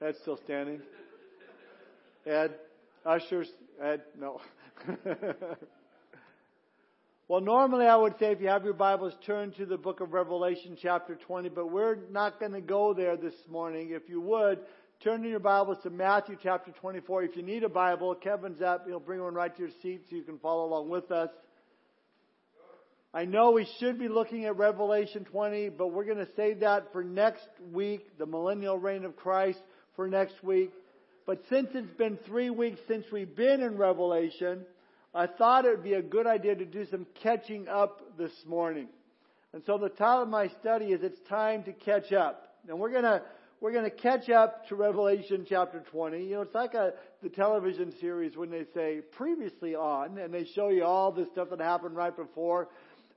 Ed's still standing. Ed, ushers, Ed, no. well, normally I would say if you have your Bibles, turn to the book of Revelation, chapter 20, but we're not going to go there this morning. If you would, turn in your Bibles to Matthew chapter 24. If you need a Bible, Kevin's up. He'll bring one right to your seat so you can follow along with us. I know we should be looking at Revelation 20, but we're going to save that for next week, the millennial reign of Christ for next week. But since it's been three weeks since we've been in Revelation, I thought it would be a good idea to do some catching up this morning. And so the title of my study is It's Time to Catch Up. And we're gonna, we're gonna catch up to Revelation chapter 20. You know, it's like a, the television series when they say previously on and they show you all the stuff that happened right before.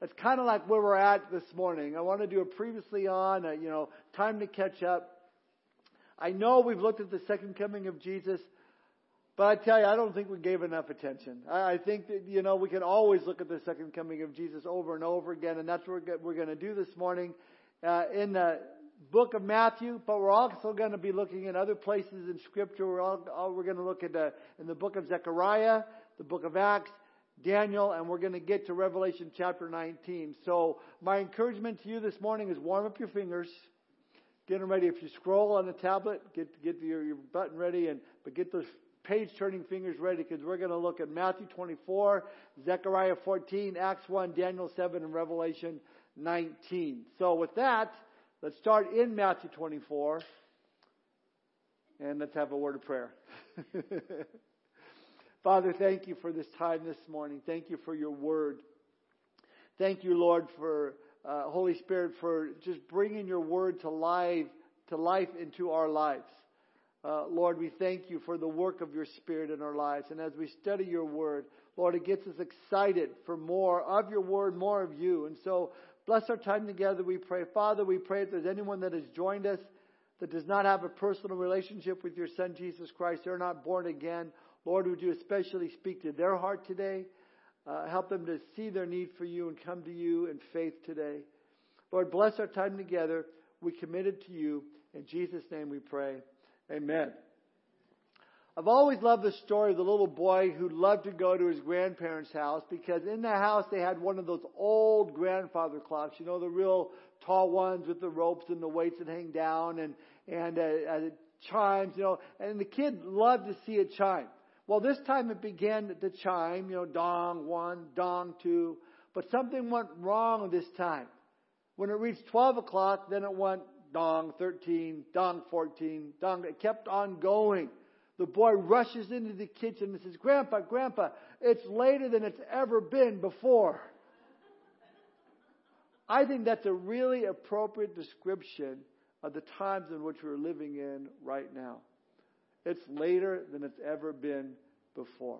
It's kind of like where we're at this morning. I want to do a previously on, a, you know, time to catch up. I know we've looked at the second coming of Jesus, but I tell you, I don't think we gave enough attention. I, think that, you know, we can always look at the second coming of Jesus over and over again, and that's what we're going to do this morning uh, in the book of Matthew, but we're also going to be looking at other places in Scripture. We're, all, we're going to look at the, in the book of Zechariah, the book of Acts, Daniel, and we're going to get to Revelation chapter 19. So my encouragement to you this morning is warm up your fingers, get them ready. If you scroll on the tablet, get get your, your button ready, and but get those page turning fingers ready because we're going to look at Matthew 24, Zechariah 14, Acts 1, Daniel 7, and Revelation 19. So with that, let's start in Matthew 24, and let's have a word of prayer. Father, thank you for this time this morning. Thank you for your word. Thank you, Lord, for uh, Holy Spirit for just bringing your word to life, to life into our lives. Uh, Lord, we thank you for the work of your Spirit in our lives. And as we study your word, Lord, it gets us excited for more of your word, more of you. And so, bless our time together, we pray. Father, we pray if there's anyone that has joined us that does not have a personal relationship with your Son, Jesus Christ, they're not born again. Lord, would you especially speak to their heart today? Uh, help them to see their need for you and come to you in faith today. Lord, bless our time together. We commit it to you. In Jesus' name we pray. Amen. I've always loved the story of the little boy who loved to go to his grandparents' house because in the house they had one of those old grandfather clocks, you know, the real tall ones with the ropes and the weights that hang down and, and uh, uh, chimes, you know, and the kid loved to see it chime. Well, this time it began to chime, you know, dong one, dong two, but something went wrong this time. When it reached 12 o'clock, then it went dong 13, dong 14, dong. It kept on going. The boy rushes into the kitchen and says, Grandpa, Grandpa, it's later than it's ever been before. I think that's a really appropriate description of the times in which we're living in right now. It's later than it's ever been before.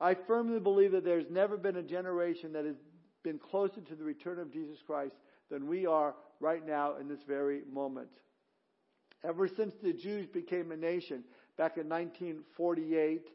I firmly believe that there's never been a generation that has been closer to the return of Jesus Christ than we are right now in this very moment. Ever since the Jews became a nation back in 1948,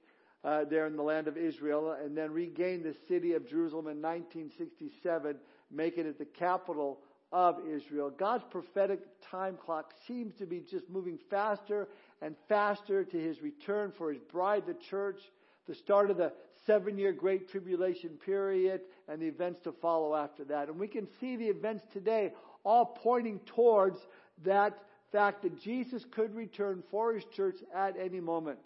uh, there in the land of Israel, and then regained the city of Jerusalem in 1967, making it the capital of Israel. God's prophetic time clock seems to be just moving faster and faster to his return for his bride, the church, the start of the seven year great tribulation period, and the events to follow after that. And we can see the events today all pointing towards that fact that Jesus could return for his church at any moment.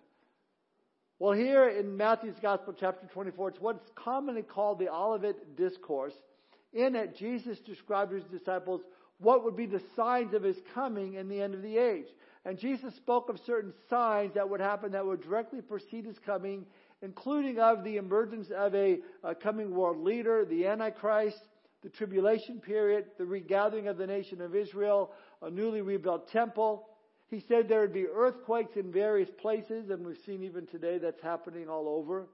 Well, here in Matthew's Gospel, chapter 24, it's what's commonly called the Olivet Discourse. In it, Jesus described to his disciples what would be the signs of his coming in the end of the age. And Jesus spoke of certain signs that would happen that would directly precede his coming, including of the emergence of a, a coming world leader, the Antichrist, the tribulation period, the regathering of the nation of Israel, a newly rebuilt temple. He said there would be earthquakes in various places, and we've seen even today that's happening all over.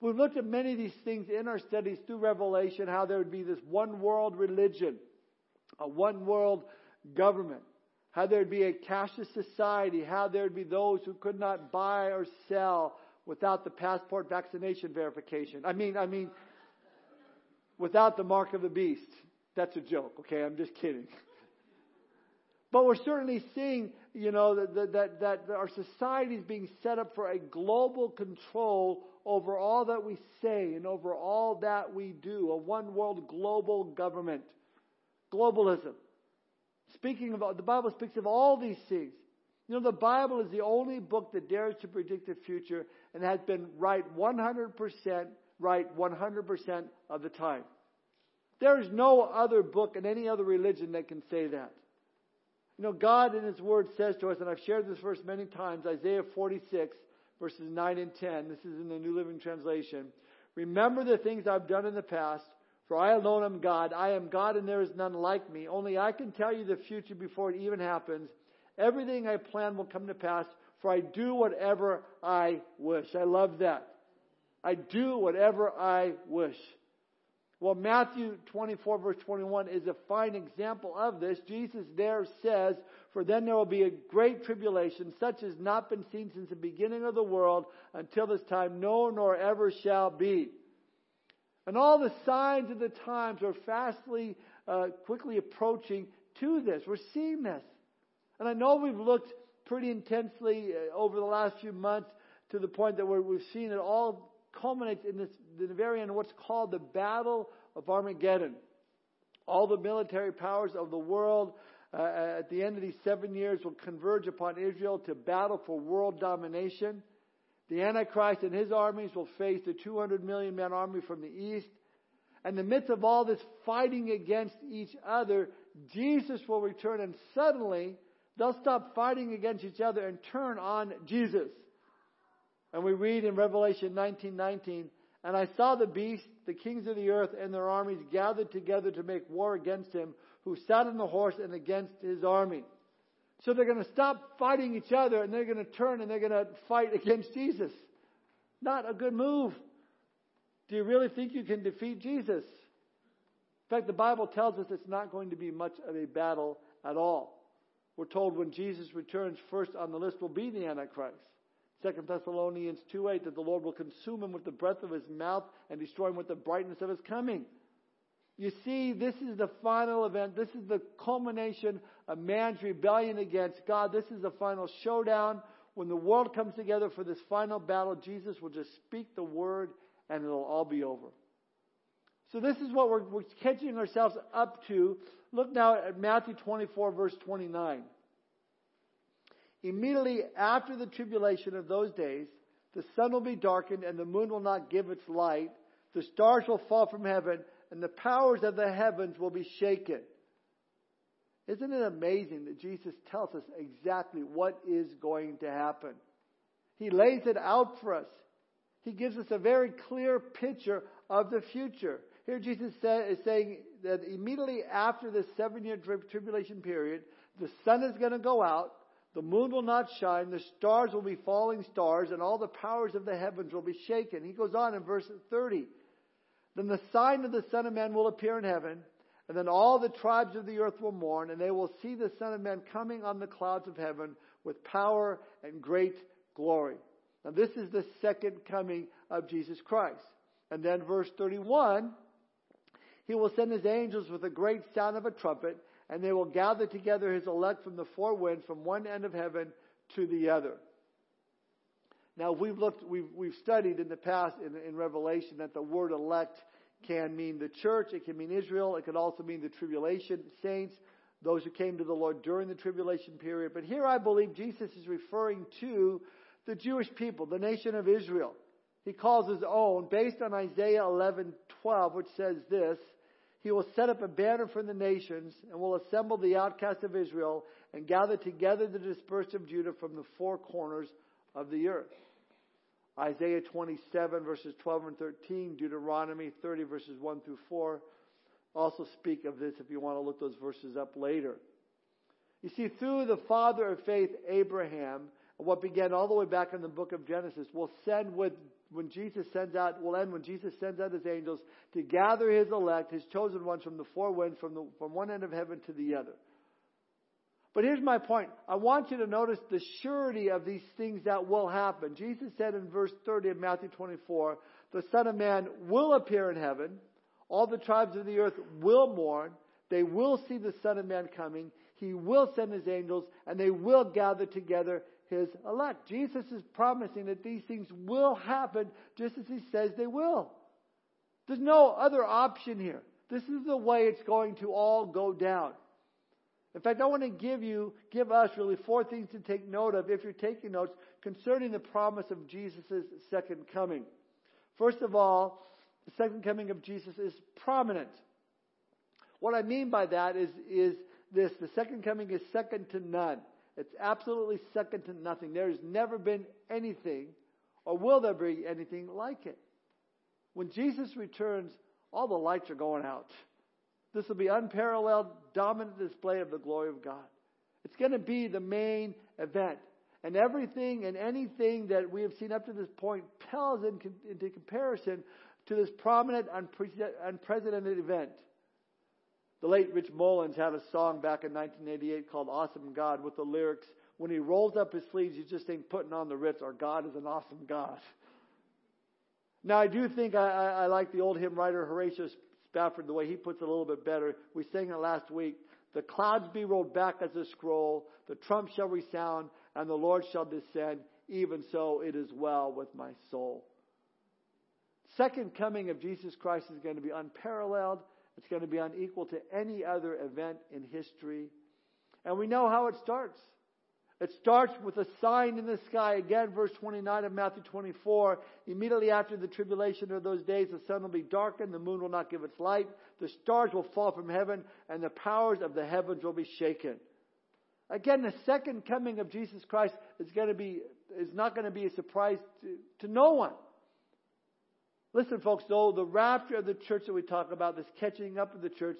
We've looked at many of these things in our studies through Revelation, how there would be this one world religion, a one world government how there'd be a cashless society, how there'd be those who could not buy or sell without the passport vaccination verification. I mean, I mean, without the mark of the beast. That's a joke, okay? I'm just kidding. But we're certainly seeing you know, that, that, that our society is being set up for a global control over all that we say and over all that we do. A one world global government. Globalism. Speaking of, the Bible speaks of all these things. You know, the Bible is the only book that dares to predict the future and has been right 100%, right 100% of the time. There is no other book in any other religion that can say that. You know, God in His Word says to us, and I've shared this verse many times, Isaiah 46, verses 9 and 10. This is in the New Living Translation. Remember the things I've done in the past, for I alone am God. I am God and there is none like me. Only I can tell you the future before it even happens. Everything I plan will come to pass, for I do whatever I wish. I love that. I do whatever I wish. Well, Matthew 24 verse 21 is a fine example of this. Jesus there says, For then there will be a great tribulation, such as not been seen since the beginning of the world until this time, no nor ever shall be. And all the signs of the times are fastly, uh, quickly approaching to this. We're seeing this. And I know we've looked pretty intensely uh, over the last few months to the point that we've seen it all culminates in this, the very end, what's called the Battle of Armageddon. All the military powers of the world uh, at the end of these seven years will converge upon Israel to battle for world domination. The Antichrist and his armies will face the 200 million man army from the east. And in the midst of all this fighting against each other, Jesus will return and suddenly they'll stop fighting against each other and turn on Jesus. And we read in Revelation 19:19, and I saw the beast, the kings of the earth, and their armies gathered together to make war against him, who sat on the horse and against his army. So they're going to stop fighting each other and they're going to turn and they're going to fight against Jesus. Not a good move. Do you really think you can defeat Jesus? In fact, the Bible tells us it's not going to be much of a battle at all. We're told when Jesus returns, first on the list will be the Antichrist. 2 Thessalonians 2.8 that the Lord will consume him with the breath of his mouth and destroy him with the brightness of his coming. You see, this is the final event. This is the culmination of man's rebellion against God. This is the final showdown. When the world comes together for this final battle, Jesus will just speak the word and it'll all be over. So this is what we're, we're catching ourselves up to. Look now at Matthew 24 verse 29. Immediately after the tribulation of those days, the sun will be darkened and the moon will not give its light. The stars will fall from heaven and the powers of the heavens will be shaken. Isn't it amazing that Jesus tells us exactly what is going to happen? He lays it out for us. He gives us a very clear picture of the future. Here Jesus is saying that immediately after this seven year tribulation period, the sun is going to go out, the moon will not shine, the stars will be falling stars, and all the powers of the heavens will be shaken. He goes on in verse 30. Then the sign of the Son of Man will appear in heaven, and then all the tribes of the earth will mourn, and they will see the Son of Man coming on the clouds of heaven with power and great glory. Now this is the second coming of Jesus Christ. And then verse 31, He will send His angels with a great sound of a trumpet, and they will gather together his elect from the four winds, from one end of heaven to the other. Now we've looked, we've, we've studied in the past in, in Revelation that the word elect can mean the church, it can mean Israel, it can also mean the tribulation saints, those who came to the Lord during the tribulation period. But here I believe Jesus is referring to the Jewish people, the nation of Israel. He calls his own based on Isaiah 11:12, which says this, he will set up a banner for the nations and will assemble the outcasts of Israel and gather together the dispersed of Judah from the four corners of the earth. Isaiah 27 verses 12 and 13, Deuteronomy 30 verses 1 through 4 also speak of this if you want to look those verses up later. You see, through the father of faith, Abraham, what began all the way back in the book of Genesis, will send with when Jesus sends out, will end when Jesus sends out his angels to gather his elect, his chosen ones from the four winds, from, the, from one end of heaven to the other. But here's my point. I want you to notice the surety of these things that will happen. Jesus said in verse 30 of Matthew 24, the Son of Man will appear in heaven. All the tribes of the earth will mourn. They will see the Son of Man coming. He will send His angels and they will gather together His elect. Jesus is promising that these things will happen just as He says they will. There's no other option here. This is the way it's going to all go down. In fact, I want to give you, give us really four things to take note of if you're taking notes concerning the promise of Jesus' second coming. First of all, the second coming of Jesus is prominent. What I mean by that is, is this. The second coming is second to none. It's absolutely second to nothing. There has never been anything, or will there be anything like it. When Jesus returns, all the lights are going out. This will be unparalleled, dominant display of the glory of God. It's going to be the main event. And everything and anything that we have seen up to this point pales in, into comparison to this prominent, unprecedented event. The late Rich Mullins had a song back in 1988 called Awesome God with the lyrics, when he rolls up his sleeves, you just ain't putting on the Ritz. Our God is an awesome God. Now, I do think I, I, I like the old hymn writer Horatio Spafford, the way he puts it a little bit better. We sang it last week. The clouds be rolled back as a scroll, the trump shall resound, and the Lord shall descend. Even so, it is well with my soul. Second coming of Jesus Christ is going to be unparalleled. It's going to be unequal to any other event in history. And we know how it starts. It starts with a sign in the sky. Again, verse 29 of Matthew 24. Immediately after the tribulation of those days, the sun will be darkened, the moon will not give its light, the stars will fall from heaven, and the powers of the heavens will be shaken. Again, the second coming of Jesus Christ is going to be, is not going to be a surprise to, to no one. Listen, folks, though, the rapture of the church that we talk about, this catching up of the church,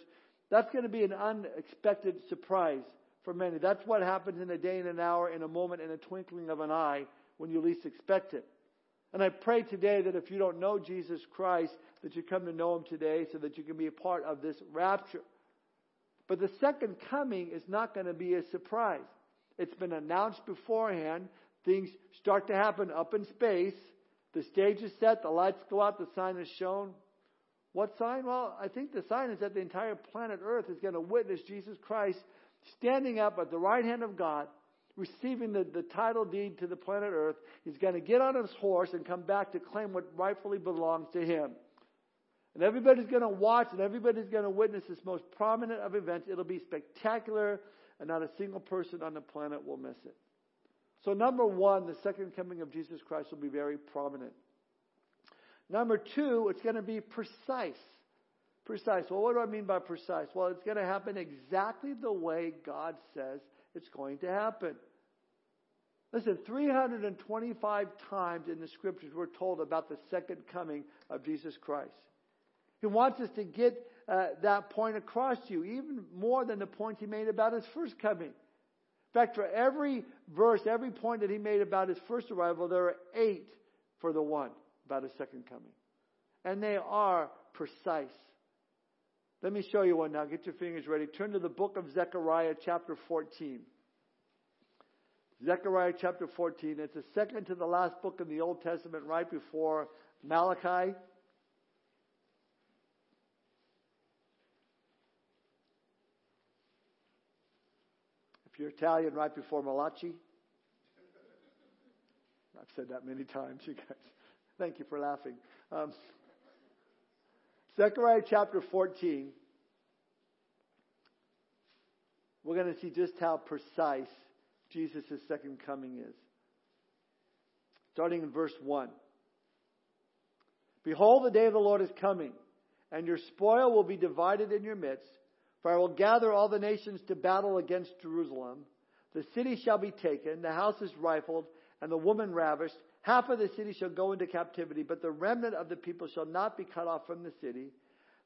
that's going to be an unexpected surprise for many. That's what happens in a day in an hour, in a moment, in a twinkling of an eye when you least expect it. And I pray today that if you don't know Jesus Christ, that you come to know Him today so that you can be a part of this rapture. But the second coming is not going to be a surprise. It's been announced beforehand. Things start to happen up in space. The stage is set, the lights go out, the sign is shown. What sign? Well, I think the sign is that the entire planet Earth is going to witness Jesus Christ standing up at the right hand of God, receiving the, the title deed to the planet Earth. He's going to get on his horse and come back to claim what rightfully belongs to him. And everybody's going to watch and everybody's going to witness this most prominent of events. It'll be spectacular, and not a single person on the planet will miss it. So, number one, the second coming of Jesus Christ will be very prominent. Number two, it's going to be precise. Precise. Well, what do I mean by precise? Well, it's going to happen exactly the way God says it's going to happen. Listen, 325 times in the scriptures we're told about the second coming of Jesus Christ. He wants us to get uh, that point across to you, even more than the points he made about his first coming. In fact, for every verse, every point that he made about his first arrival, there are eight for the one about his second coming. And they are precise. Let me show you one now. Get your fingers ready. Turn to the book of Zechariah, chapter 14. Zechariah chapter 14. It's the second to the last book in the Old Testament, right before Malachi. If you're Italian, right before Malachi. I've said that many times, you guys. Thank you for laughing. Um, Zechariah chapter 14, we're going to see just how precise Jesus' second coming is. Starting in verse 1. Behold, the day of the Lord is coming, and your spoil will be divided in your midst. For I will gather all the nations to battle against Jerusalem. The city shall be taken, the houses rifled, and the woman ravished, Half of the city shall go into captivity, but the remnant of the people shall not be cut off from the city.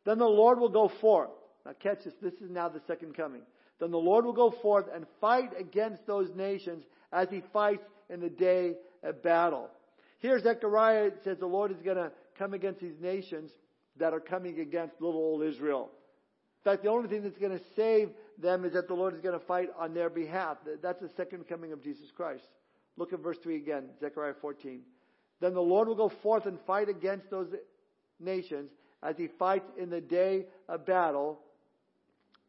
Then the Lord will go forth. Now catch this. This is now the second coming. Then the Lord will go forth and fight against those nations as he fights in the day of battle. Here Zechariah says the Lord is going to come against these nations that are coming against little old Israel. In fact, the only thing that's going to save them is that the Lord is going to fight on their behalf. That's the second coming of Jesus Christ. Look at verse 3 again, Zechariah 14. Then the Lord will go forth and fight against those nations as he fights in the day of battle.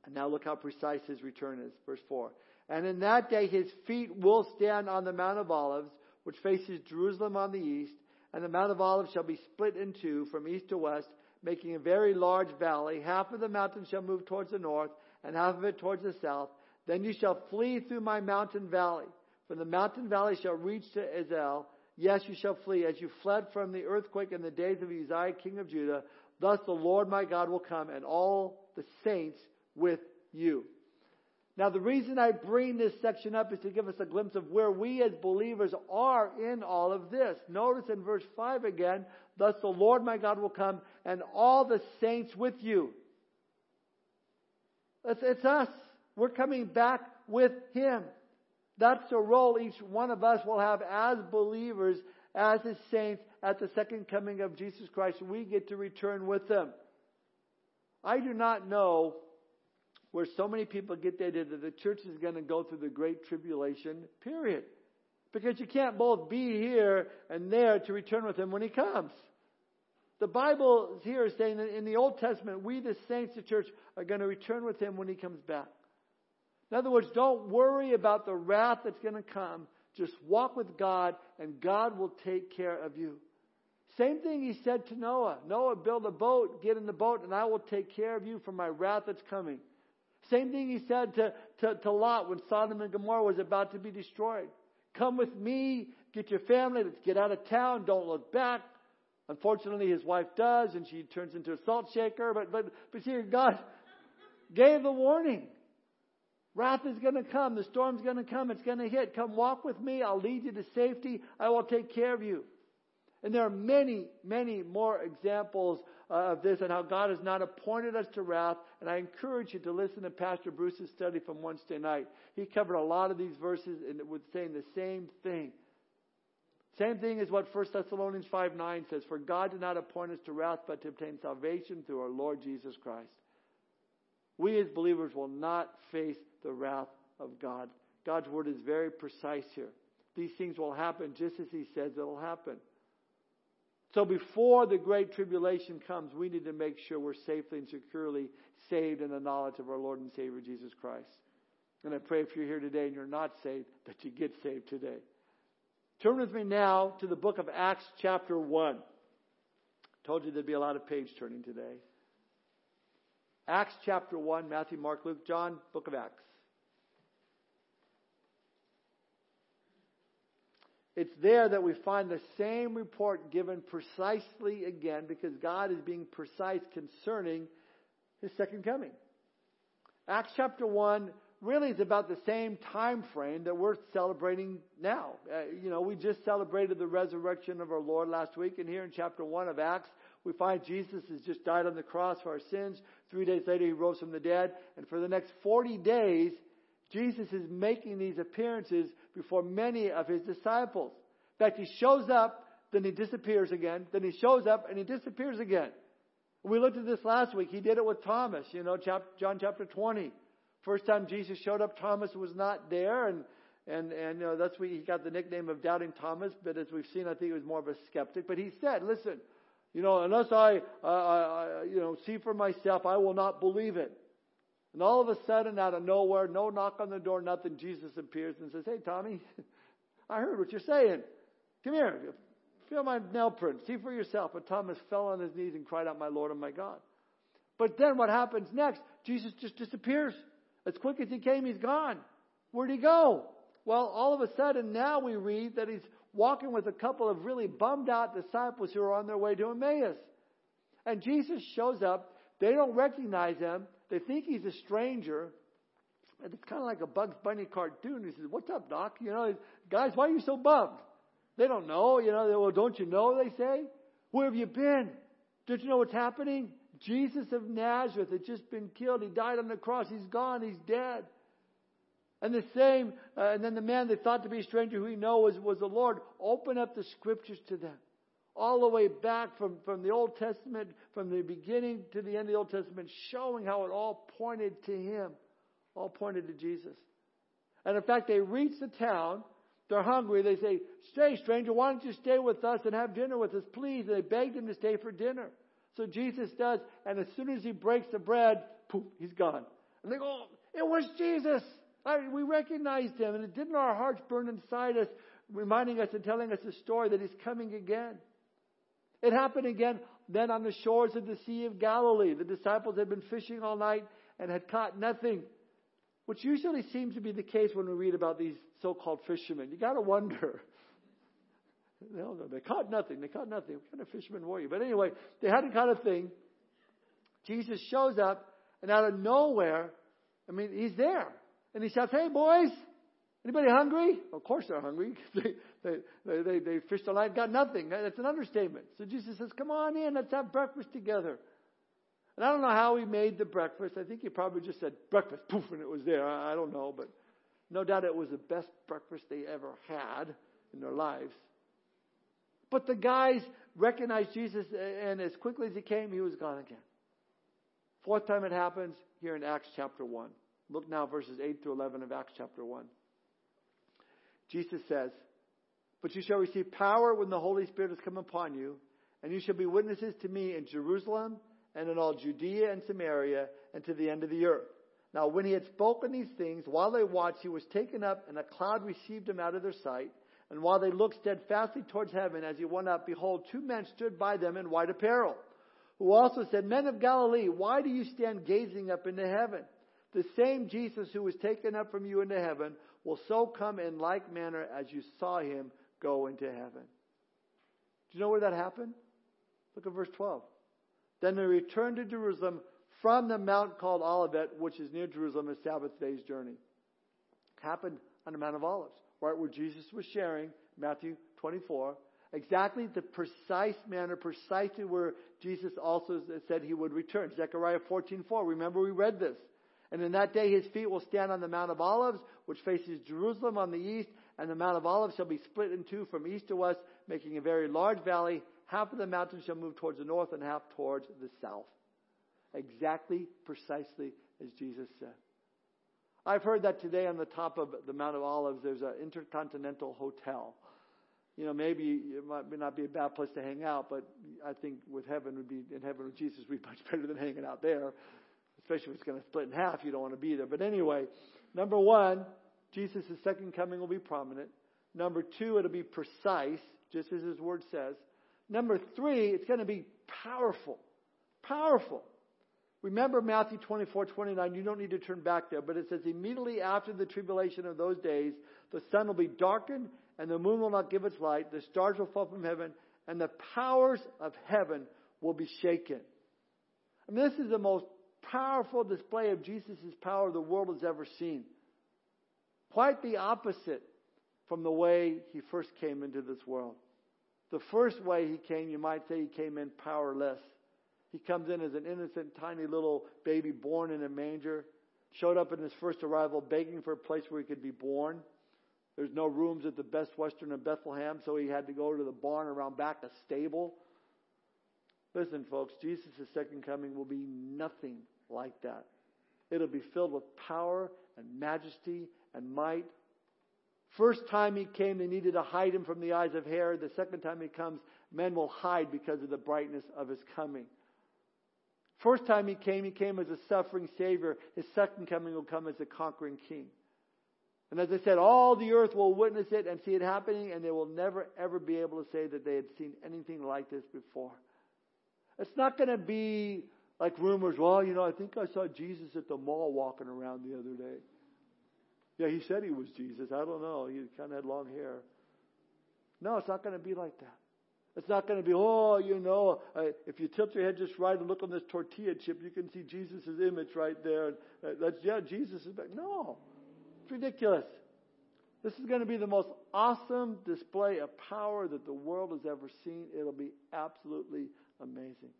And now look how precise his return is. Verse 4. And in that day his feet will stand on the Mount of Olives, which faces Jerusalem on the east, and the Mount of Olives shall be split in two from east to west, making a very large valley. Half of the mountain shall move towards the north, and half of it towards the south. Then you shall flee through my mountain valley. For the mountain valley shall reach to Ezel. Yes, you shall flee as you fled from the earthquake in the days of Uzziah, king of Judah. Thus the Lord my God will come, and all the saints with you. Now, the reason I bring this section up is to give us a glimpse of where we as believers are in all of this. Notice in verse 5 again, thus the Lord my God will come and all the saints with you. It's, it's us. We're coming back with Him. That's the role each one of us will have as believers, as His saints at the second coming of Jesus Christ. We get to return with them. I do not know where so many people get the idea that the church is going to go through the great tribulation period. Because you can't both be here and there to return with him when he comes. The Bible here is saying that in the Old Testament, we, the saints of church, are going to return with him when he comes back. In other words, don't worry about the wrath that's going to come. Just walk with God, and God will take care of you. Same thing he said to Noah Noah, build a boat, get in the boat, and I will take care of you from my wrath that's coming. Same thing he said to, to, to Lot when Sodom and Gomorrah was about to be destroyed. Come with me, get your family, let's get out of town, don't look back. Unfortunately, his wife does, and she turns into a salt shaker. But but but see, God gave the warning. Wrath is going to come. The storm's going to come. It's going to hit. Come walk with me. I'll lead you to safety. I will take care of you. And there are many, many more examples uh, of this and how God has not appointed us to wrath. And I encourage you to listen to Pastor Bruce's study from Wednesday night. He covered a lot of these verses and was saying the same thing. Same thing as what 1 Thessalonians 5 9 says, For God did not appoint us to wrath, but to obtain salvation through our Lord Jesus Christ. We as believers will not face the wrath of God. God's word is very precise here. These things will happen just as He says it'll happen. So before the great tribulation comes, we need to make sure we're safely and securely saved in the knowledge of our Lord and Savior Jesus Christ. And I pray if you're here today and you're not saved, that you get saved today. Turn with me now to the book of Acts chapter 1. Told you there'd be a lot of page turning today. Acts chapter 1, Matthew, Mark, Luke, John, book of Acts. It's there that we find the same report given precisely again because God is being precise concerning his second coming. Acts chapter 1 really is about the same time frame that we're celebrating now. Uh, you know, we just celebrated the resurrection of our Lord last week, and here in chapter 1 of Acts, we find Jesus has just died on the cross for our sins. Three days later, he rose from the dead, and for the next 40 days, Jesus is making these appearances before many of his disciples. In fact, he shows up, then he disappears again, then he shows up and he disappears again. We looked at this last week. He did it with Thomas, you know, John chapter 20. First time Jesus showed up, Thomas was not there, and and and you know that's where he got the nickname of Doubting Thomas. But as we've seen, I think he was more of a skeptic. But he said, "Listen, you know, unless I, uh, I you know see for myself, I will not believe it." And all of a sudden, out of nowhere, no knock on the door, nothing, Jesus appears and says, Hey, Tommy, I heard what you're saying. Come here. Feel my nail print. See for yourself. But Thomas fell on his knees and cried out, My Lord and my God. But then what happens next? Jesus just disappears. As quick as he came, he's gone. Where'd he go? Well, all of a sudden, now we read that he's walking with a couple of really bummed out disciples who are on their way to Emmaus. And Jesus shows up. They don't recognize him. They think he's a stranger. And it's kind of like a Bugs Bunny cartoon. He says, What's up, Doc? You know, guys, why are you so bummed? They don't know. You know, they, well, don't you know, they say? Where have you been? Don't you know what's happening? Jesus of Nazareth had just been killed. He died on the cross. He's gone. He's dead. And the same, uh, and then the man they thought to be a stranger who he know was, was the Lord, open up the scriptures to them all the way back from, from the Old Testament, from the beginning to the end of the Old Testament, showing how it all pointed to Him, all pointed to Jesus. And in fact, they reach the town, they're hungry, they say, Stay, stranger, why don't you stay with us and have dinner with us, please? And they begged him to stay for dinner. So Jesus does, and as soon as he breaks the bread, poof, he's gone. And they go, it was Jesus. I, we recognized him. And it didn't our hearts burn inside us, reminding us and telling us the story that he's coming again. It happened again then on the shores of the Sea of Galilee. The disciples had been fishing all night and had caught nothing, which usually seems to be the case when we read about these so-called fishermen. You got to wonder. They caught nothing. They caught nothing. What kind of fishermen were you? But anyway, they hadn't caught a thing. Jesus shows up, and out of nowhere, I mean, he's there. And he shouts, Hey, boys, anybody hungry? Of course they're hungry. they, they, they, they fished all night, got nothing. That's an understatement. So Jesus says, Come on in, let's have breakfast together. And I don't know how he made the breakfast. I think he probably just said breakfast, poof, and it was there. I don't know, but no doubt it was the best breakfast they ever had in their lives. But the guys recognized Jesus, and as quickly as he came, he was gone again. Fourth time it happens here in Acts chapter 1. Look now, verses 8 to 11 of Acts chapter 1. Jesus says, But you shall receive power when the Holy Spirit has come upon you, and you shall be witnesses to me in Jerusalem and in all Judea and Samaria and to the end of the earth. Now, when he had spoken these things, while they watched, he was taken up, and a cloud received him out of their sight. And while they looked steadfastly towards heaven as he went up, behold, two men stood by them in white apparel, who also said, Men of Galilee, why do you stand gazing up into heaven? The same Jesus who was taken up from you into heaven will so come in like manner as you saw him go into heaven. Do you know where that happened? Look at verse 12. Then they returned to Jerusalem from the mount called Olivet, which is near Jerusalem, a Sabbath day's journey. It happened on the Mount of Olives right where Jesus was sharing, Matthew 24, exactly the precise manner, precisely where Jesus also said he would return. Zechariah 14:4. Remember we read this. And in that day his feet will stand on the Mount of Olives, which faces Jerusalem on the east, and the Mount of Olives shall be split in two from east to west, making a very large valley. Half of the mountain shall move towards the north and half towards the south. Exactly, precisely as Jesus said. I've heard that today on the top of the Mount of Olives there's an intercontinental hotel. You know, maybe it might not be a bad place to hang out, but I think with heaven would be in heaven with Jesus would be much better than hanging out there. Especially if it's going to split in half, you don't want to be there. But anyway, number one, Jesus' second coming will be prominent. Number two, it'll be precise, just as his word says. Number three, it's going to be powerful. Powerful. Remember Matthew 24, 29. You don't need to turn back there, but it says, immediately after the tribulation of those days, the sun will be darkened and the moon will not give its light. The stars will fall from heaven and the powers of heaven will be shaken. I mean, this is the most powerful display of Jesus' power the world has ever seen. Quite the opposite from the way he first came into this world. The first way he came, you might say he came in powerless. He comes in as an innocent, tiny little baby born in a manger. Showed up in his first arrival begging for a place where he could be born. There's no rooms at the Best Western in Bethlehem, so he had to go to the barn around back, a stable. Listen, folks, Jesus' second coming will be nothing like that. It'll be filled with power and majesty and might. First time he came, they needed to hide him from the eyes of Herod. The second time he comes, men will hide because of the brightness of his coming. First time he came, he came as a suffering Savior. His second coming will come as a conquering King. And as I said, all the earth will witness it and see it happening, and they will never, ever be able to say that they had seen anything like this before. It's not going to be like rumors, well, you know, I think I saw Jesus at the mall walking around the other day. Yeah, he said he was Jesus. I don't know. He kind of had long hair. No, it's not going to be like that. It's not going to be, oh, you know, uh, if you tilt your head just right and look on this tortilla chip, you can see Jesus' image right there. And, uh, that's, yeah, Jesus is back. No, it's ridiculous. This is going to be the most awesome display of power that the world has ever seen. It'll be absolutely amazing.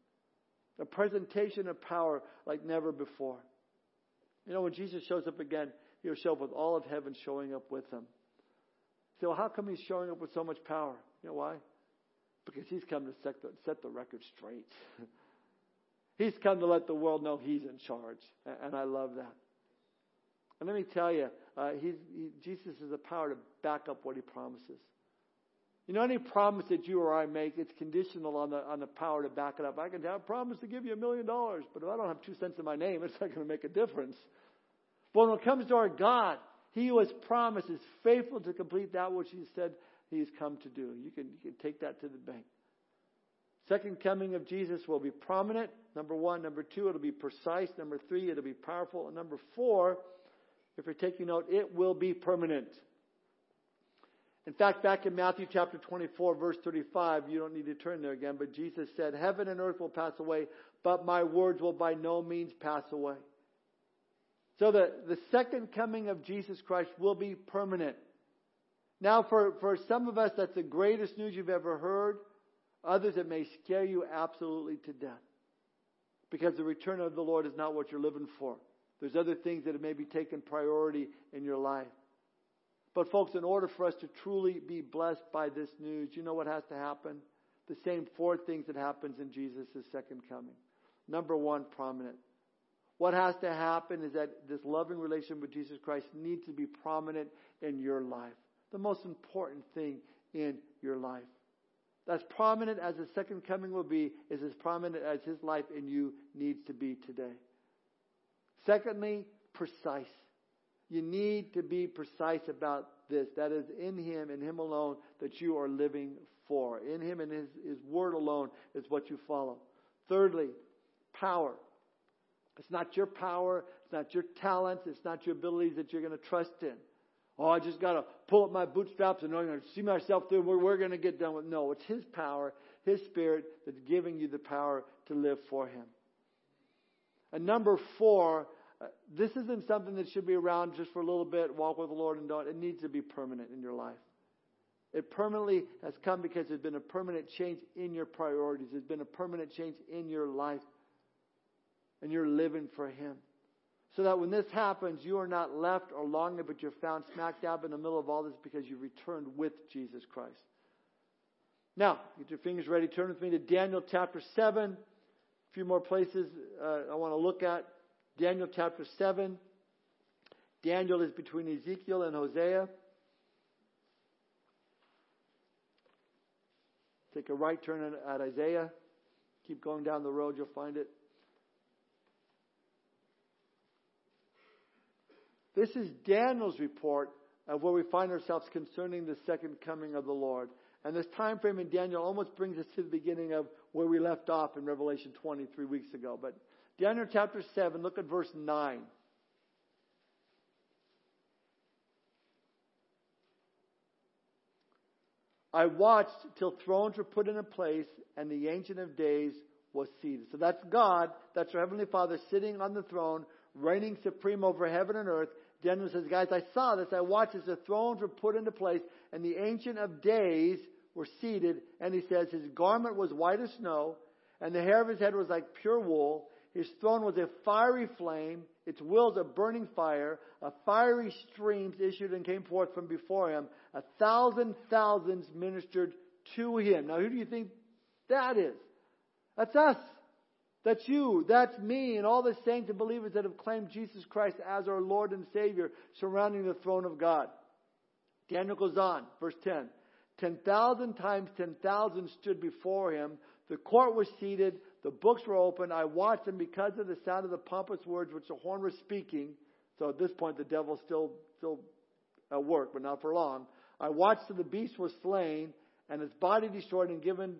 A presentation of power like never before. You know, when Jesus shows up again, up with all of heaven showing up with him. So, how come he's showing up with so much power? You know why? because he's come to set the, set the record straight. he's come to let the world know he's in charge, and I love that. And let me tell you, uh, he, Jesus has the power to back up what he promises. You know, any promise that you or I make, it's conditional on the on the power to back it up. I can have a promise to give you a million dollars, but if I don't have two cents in my name, it's not going to make a difference. But when it comes to our God, He who has promised is faithful to complete that which He said He has come to do. You can, you can take that to the bank. Second coming of Jesus will be prominent. Number one. Number two, it'll be precise. Number three, it'll be powerful. And number four, if you're taking note, it will be permanent. In fact, back in Matthew chapter 24, verse 35, you don't need to turn there again, but Jesus said, Heaven and earth will pass away, but my words will by no means pass away. So the, the second coming of Jesus Christ will be permanent. Now, for, for some of us, that's the greatest news you've ever heard. Others, it may scare you absolutely to death. Because the return of the Lord is not what you're living for. There's other things that have maybe taken priority in your life. But folks, in order for us to truly be blessed by this news, you know what has to happen? The same four things that happens in Jesus' second coming. Number one, prominent. What has to happen is that this loving relationship with Jesus Christ needs to be prominent in your life. The most important thing in your life. As prominent as the second coming will be, is as prominent as his life in you needs to be today. Secondly, precise. You need to be precise about this. That is in Him and Him alone that you are living for. In Him and His, His Word alone is what you follow. Thirdly, power. It's not your power. It's not your talents. It's not your abilities that you're going to trust in. Oh, I just got to pull up my bootstraps and I'm going to see myself through. We're, we're going to get done with. No, it's His power, His Spirit that's giving you the power to live for Him. And number four, uh, this isn't something that should be around just for a little bit, walk with the Lord and don't. It needs to be permanent in your life. It permanently has come because there's been a permanent change in your priorities. There's been a permanent change in your life. And you're living for Him. So that when this happens, you are not left or longing, but you're found smack dab in the middle of all this because you returned with Jesus Christ. Now, get your fingers ready. Turn with me to Daniel chapter 7. A few more places uh, I want to look at. Daniel chapter 7. Daniel is between Ezekiel and Hosea. Take a right turn at Isaiah. Keep going down the road, you'll find it. This is Daniel's report of where we find ourselves concerning the second coming of the Lord. And this time frame in Daniel almost brings us to the beginning of where we left off in Revelation 23 weeks ago. But Daniel chapter 7, look at verse 9. I watched till thrones were put into place and the Ancient of Days was seated. So that's God, that's our Heavenly Father sitting on the throne, reigning supreme over heaven and earth. Daniel says, guys, I saw this. I watched as the thrones were put into place and the Ancient of Days were seated. And he says, his garment was white as snow and the hair of his head was like pure wool his throne was a fiery flame, its wheels a burning fire, a fiery streams issued and came forth from before him. A thousand thousands ministered to him. Now who do you think that is? That's us. That's you. That's me and all the saints and believers that have claimed Jesus Christ as our Lord and Savior surrounding the throne of God. Daniel goes on, verse 10. 10,000 times 10,000 stood before him. The court was seated. The books were open. I watched and because of the sound of the pompous words which the horn was speaking. So at this point, the devil's still, still at work, but not for long. I watched till the beast was slain and his body destroyed and given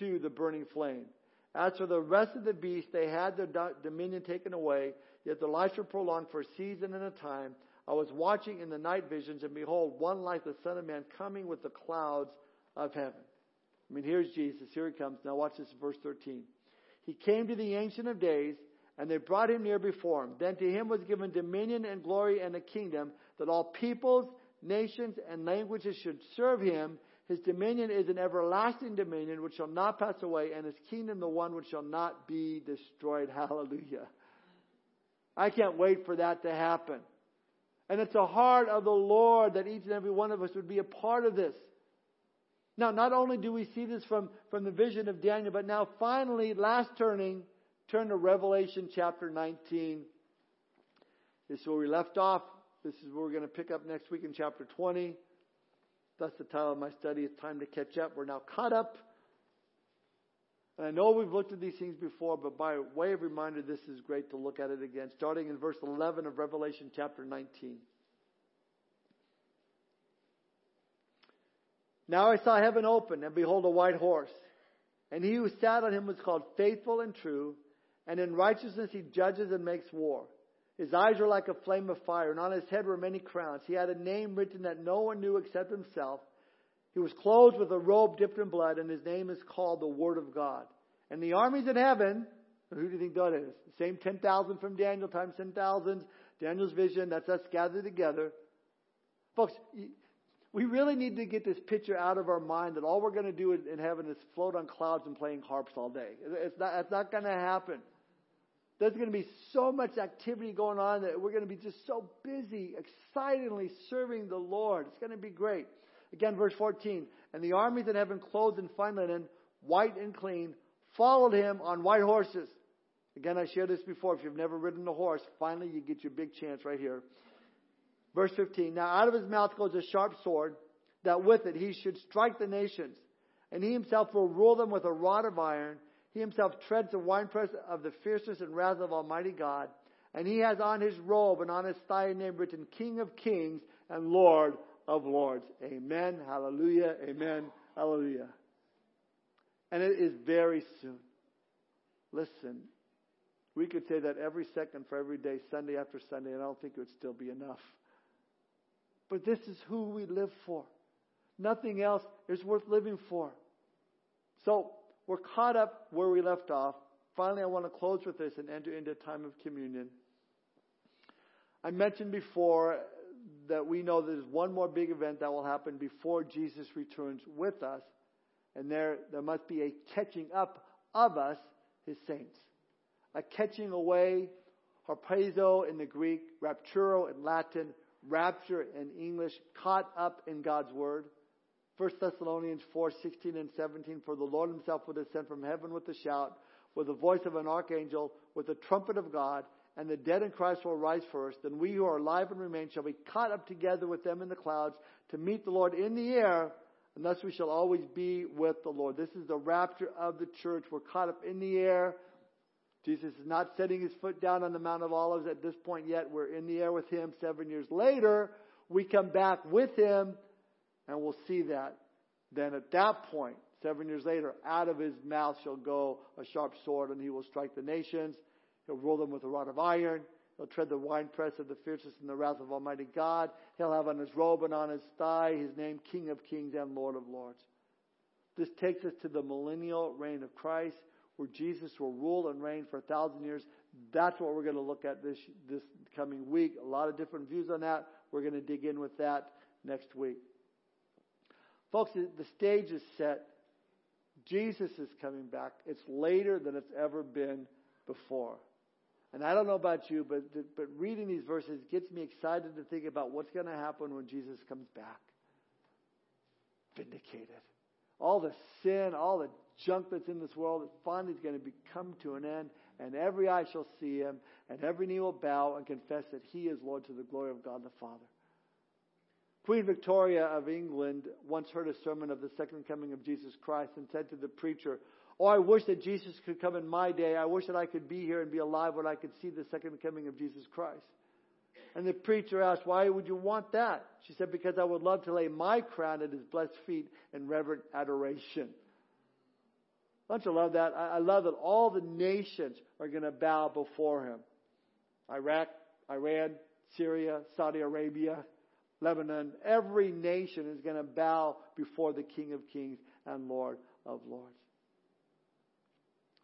to the burning flame. As for the rest of the beasts, they had their dominion taken away, yet their lives were prolonged for a season and a time. I was watching in the night visions, and behold, one like the Son of Man coming with the clouds of heaven. I mean, here's Jesus. Here he comes. Now watch this, verse 13. He came to the Ancient of Days, and they brought him near before him. Then to him was given dominion and glory and a kingdom, that all peoples, nations, and languages should serve him. His dominion is an everlasting dominion which shall not pass away, and his kingdom the one which shall not be destroyed. Hallelujah. I can't wait for that to happen. And it's a heart of the Lord that each and every one of us would be a part of this. Now, not only do we see this from, from the vision of Daniel, but now finally, last turning, turn to Revelation chapter 19. This is where we left off. This is where we're going to pick up next week in chapter 20. That's the title of my study. It's time to catch up. We're now caught up. And I know we've looked at these things before, but by way of reminder, this is great to look at it again, starting in verse 11 of Revelation chapter 19. Now I saw heaven open, and behold, a white horse. And he who sat on him was called faithful and true, and in righteousness he judges and makes war. His eyes were like a flame of fire, and on his head were many crowns. He had a name written that no one knew except himself. He was clothed with a robe dipped in blood, and his name is called the Word of God. And the armies in heaven, who do you think that is? The same 10,000 from Daniel times 10,000, Daniel's vision, that's us gathered together. Folks, we really need to get this picture out of our mind that all we're going to do in heaven is float on clouds and playing harps all day. It's not, it's not going to happen. There's going to be so much activity going on that we're going to be just so busy, excitedly serving the Lord. It's going to be great. Again, verse 14. And the armies in heaven, clothed in fine linen, white and clean, followed him on white horses. Again, I shared this before. If you've never ridden a horse, finally you get your big chance right here. Verse 15. Now out of his mouth goes a sharp sword, that with it he should strike the nations. And he himself will rule them with a rod of iron. He himself treads the winepress of the fierceness and wrath of Almighty God. And he has on his robe and on his thigh a name written King of Kings and Lord of Lords. Amen. Hallelujah. Amen. Hallelujah. And it is very soon. Listen, we could say that every second for every day, Sunday after Sunday, and I don't think it would still be enough. But this is who we live for. Nothing else is worth living for. So, we're caught up where we left off. Finally, I want to close with this and enter into a time of communion. I mentioned before that we know there's one more big event that will happen before Jesus returns with us, and there, there must be a catching up of us, his saints. A catching away, harpazo in the Greek, rapturo in Latin, rapture in English, caught up in God's Word. 1 Thessalonians 4, 16 and 17, for the Lord himself will descend from heaven with a shout, with the voice of an archangel, with the trumpet of God, and the dead in Christ will rise first. Then we who are alive and remain shall be caught up together with them in the clouds to meet the Lord in the air, and thus we shall always be with the Lord. This is the rapture of the church. We're caught up in the air. Jesus is not setting his foot down on the Mount of Olives at this point yet. We're in the air with him. Seven years later, we come back with him and we'll see that. Then at that point, seven years later, out of his mouth shall go a sharp sword, and he will strike the nations. He'll rule them with a rod of iron. He'll tread the winepress of the fierceness and the wrath of Almighty God. He'll have on his robe and on his thigh his name, King of Kings and Lord of Lords. This takes us to the millennial reign of Christ, where Jesus will rule and reign for a thousand years. That's what we're going to look at this, this coming week. A lot of different views on that. We're going to dig in with that next week. Folks, the stage is set. Jesus is coming back. It's later than it's ever been before. And I don't know about you, but, but reading these verses gets me excited to think about what's going to happen when Jesus comes back. Vindicated. All the sin, all the junk that's in this world it finally is going to be come to an end, and every eye shall see him, and every knee will bow and confess that he is Lord to the glory of God the Father. Queen Victoria of England once heard a sermon of the second coming of Jesus Christ and said to the preacher, Oh, I wish that Jesus could come in my day. I wish that I could be here and be alive when I could see the second coming of Jesus Christ. And the preacher asked, Why would you want that? She said, Because I would love to lay my crown at his blessed feet in reverent adoration. Don't you love that? I love that all the nations are going to bow before him. Iraq, Iran, Syria, Saudi Arabia, Lebanon, every nation is going to bow before the King of Kings and Lord of Lords.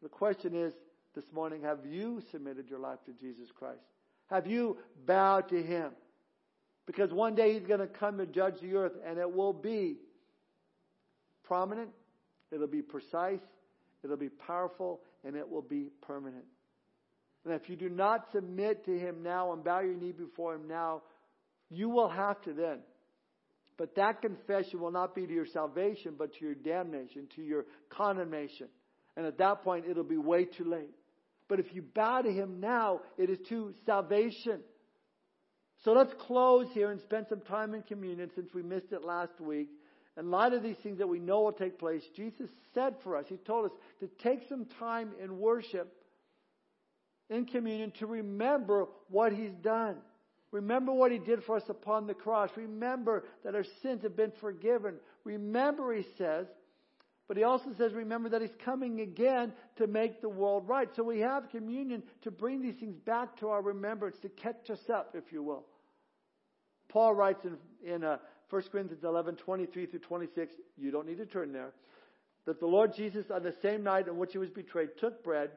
The question is this morning, have you submitted your life to Jesus Christ? Have you bowed to Him? Because one day He's going to come and judge the earth and it will be prominent, it'll be precise, it'll be powerful, and it will be permanent. And if you do not submit to Him now and bow your knee before Him now, you will have to then. But that confession will not be to your salvation, but to your damnation, to your condemnation. And at that point, it'll be way too late. But if you bow to Him now, it is to salvation. So let's close here and spend some time in communion since we missed it last week. in light of these things that we know will take place, Jesus said for us, He told us to take some time in worship, in communion, to remember what He's done. Remember what He did for us upon the cross. Remember that our sins have been forgiven. Remember, He says, but He also says, remember that He's coming again to make the world right. So we have communion to bring these things back to our remembrance, to catch us up, if you will. Paul writes in, in uh, 1 Corinthians 11, 23 through 26, you don't need to turn there, that the Lord Jesus, on the same night on which he was betrayed, took bread,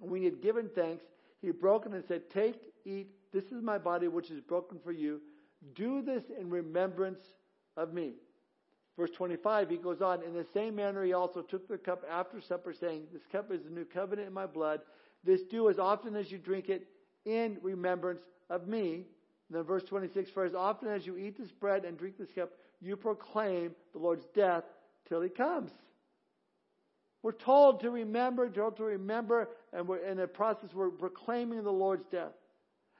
and when he had given thanks, he broke it and said, Take, eat, this is my body which is broken for you. Do this in remembrance of me. Verse 25, he goes on, In the same manner he also took the cup after supper, saying, This cup is the new covenant in my blood. This do as often as you drink it in remembrance of me. And then verse 26, For as often as you eat this bread and drink this cup, you proclaim the Lord's death till he comes. We're told to remember, told to remember, and we're in the process, we're proclaiming the Lord's death.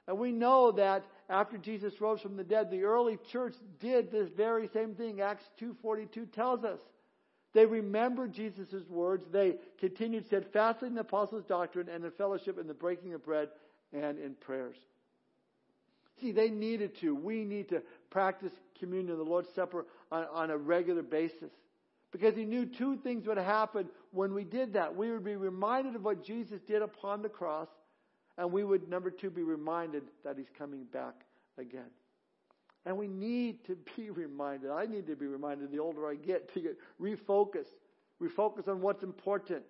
And we know that after Jesus rose from the dead, the early church did this very same thing. Acts 2.42 tells us. They remembered Jesus' words. They continued steadfastly in the apostles' doctrine and in fellowship in the breaking of bread and in prayers. See, they needed to. We need to practice communion, the Lord's Supper, on, on a regular basis. Because he knew two things would happen when we did that. We would be reminded of what Jesus did upon the cross, and we would, number two, be reminded that he's coming back again. And we need to be reminded. I need to be reminded the older I get to get refocused. Refocus on what's important.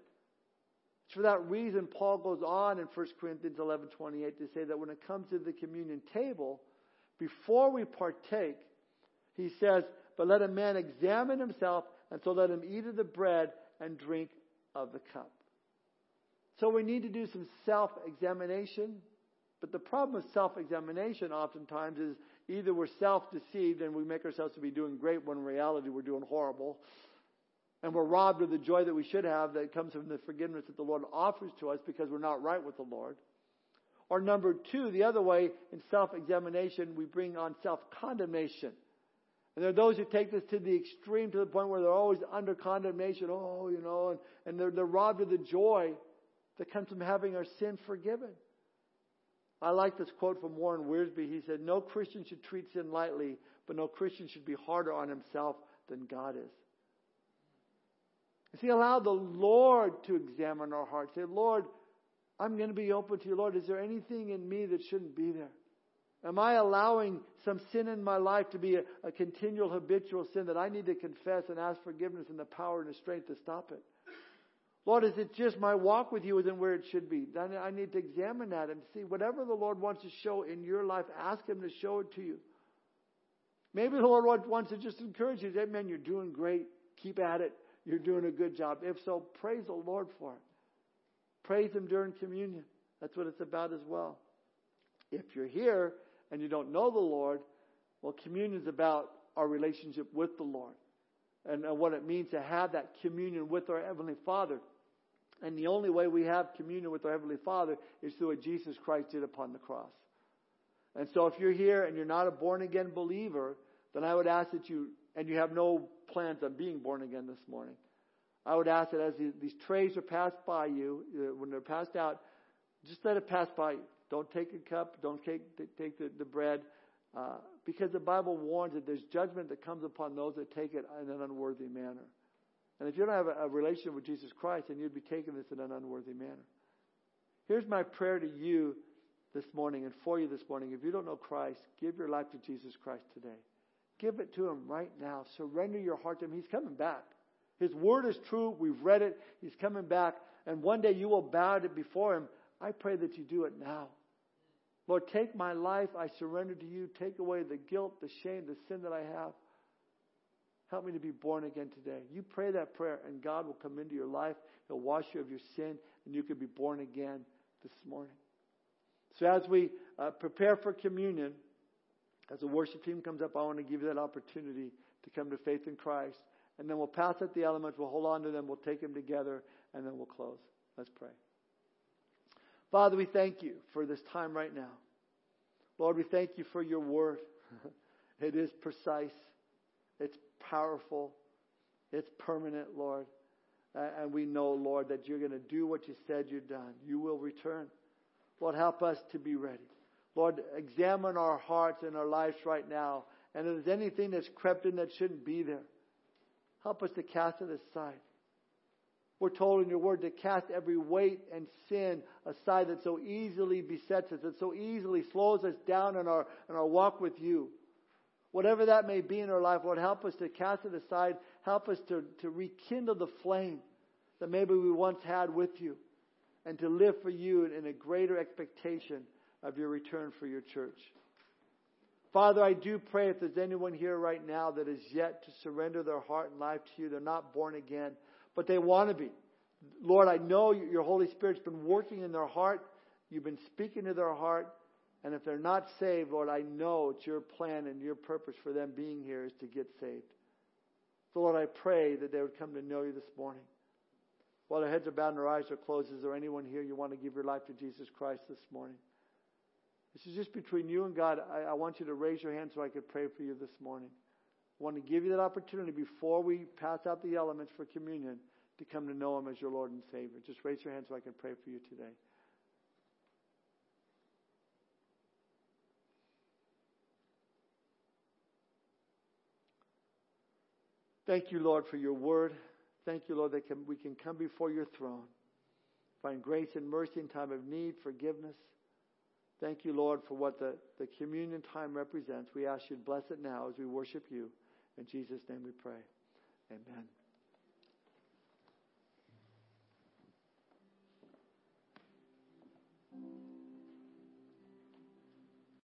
It's for that reason, Paul goes on in 1 Corinthians 11 28 to say that when it comes to the communion table, before we partake, he says, But let a man examine himself, and so let him eat of the bread and drink of the cup. So we need to do some self examination. But the problem with self examination oftentimes is either we're self deceived and we make ourselves to be doing great when in reality we're doing horrible and we're robbed of the joy that we should have that comes from the forgiveness that the Lord offers to us because we're not right with the Lord. Or number two, the other way, in self-examination, we bring on self-condemnation. And there are those who take this to the extreme to the point where they're always under condemnation. Oh, you know, and, and they're, they're robbed of the joy that comes from having our sin forgiven. I like this quote from Warren Wiersbe. He said, No Christian should treat sin lightly, but no Christian should be harder on himself than God is. See, allow the Lord to examine our hearts. Say, Lord, I'm going to be open to you. Lord, is there anything in me that shouldn't be there? Am I allowing some sin in my life to be a, a continual habitual sin that I need to confess and ask forgiveness and the power and the strength to stop it? Lord, is it just my walk with you isn't where it should be? Then I need to examine that and see whatever the Lord wants to show in your life, ask Him to show it to you. Maybe the Lord wants to just encourage you. Say, man, you're doing great. Keep at it you're doing a good job. If so, praise the Lord for it. Praise Him during communion. That's what it's about as well. If you're here and you don't know the Lord, well, communion is about our relationship with the Lord and what it means to have that communion with our Heavenly Father. And the only way we have communion with our Heavenly Father is through what Jesus Christ did upon the cross. And so if you're here and you're not a born again believer, then I would ask that you, and you have no plans on being born again this morning. I would ask that as these trays are passed by you, uh, when they're passed out, just let it pass by you. Don't take a cup. Don't take, take the, the bread. Uh, because the Bible warns that there's judgment that comes upon those that take it in an unworthy manner. And if you don't have a, a relationship with Jesus Christ, then you'd be taking this in an unworthy manner. Here's my prayer to you this morning and for you this morning. If you don't know Christ, give your life to Jesus Christ today. Give it to Him right now. Surrender your heart to Him. He's coming back. His word is true. We've read it. He's coming back. And one day you will bow it before Him. I pray that you do it now. Lord, take my life. I surrender to you. Take away the guilt, the shame, the sin that I have. Help me to be born again today. You pray that prayer, and God will come into your life. He'll wash you of your sin, and you can be born again this morning. So as we uh, prepare for communion, as the worship team comes up, I want to give you that opportunity to come to faith in Christ. And then we'll pass out the elements, we'll hold on to them, we'll take them together, and then we'll close. Let's pray. Father, we thank you for this time right now. Lord, we thank you for your word. it is precise. It's powerful. It's permanent, Lord. And we know, Lord, that you're going to do what you said you've done. You will return. Lord, help us to be ready. Lord, examine our hearts and our lives right now. And if there's anything that's crept in that shouldn't be there, help us to cast it aside. We're told in your word to cast every weight and sin aside that so easily besets us, that so easily slows us down in our, in our walk with you. Whatever that may be in our life, Lord, help us to cast it aside. Help us to, to rekindle the flame that maybe we once had with you and to live for you in a greater expectation of your return for your church. Father, I do pray if there's anyone here right now that is yet to surrender their heart and life to you, they're not born again, but they want to be. Lord, I know your Holy Spirit's been working in their heart. You've been speaking to their heart. And if they're not saved, Lord, I know it's your plan and your purpose for them being here is to get saved. So, Lord, I pray that they would come to know you this morning. While their heads are bowed and their eyes are closed, is there anyone here you want to give your life to Jesus Christ this morning? This is just between you and God. I, I want you to raise your hand so I could pray for you this morning. I want to give you that opportunity before we pass out the elements for communion to come to know Him as your Lord and Savior. Just raise your hand so I can pray for you today. Thank you, Lord, for your word. Thank you, Lord, that can, we can come before your throne, find grace and mercy in time of need, forgiveness. Thank you, Lord, for what the, the communion time represents. We ask you to bless it now as we worship you. In Jesus' name we pray. Amen.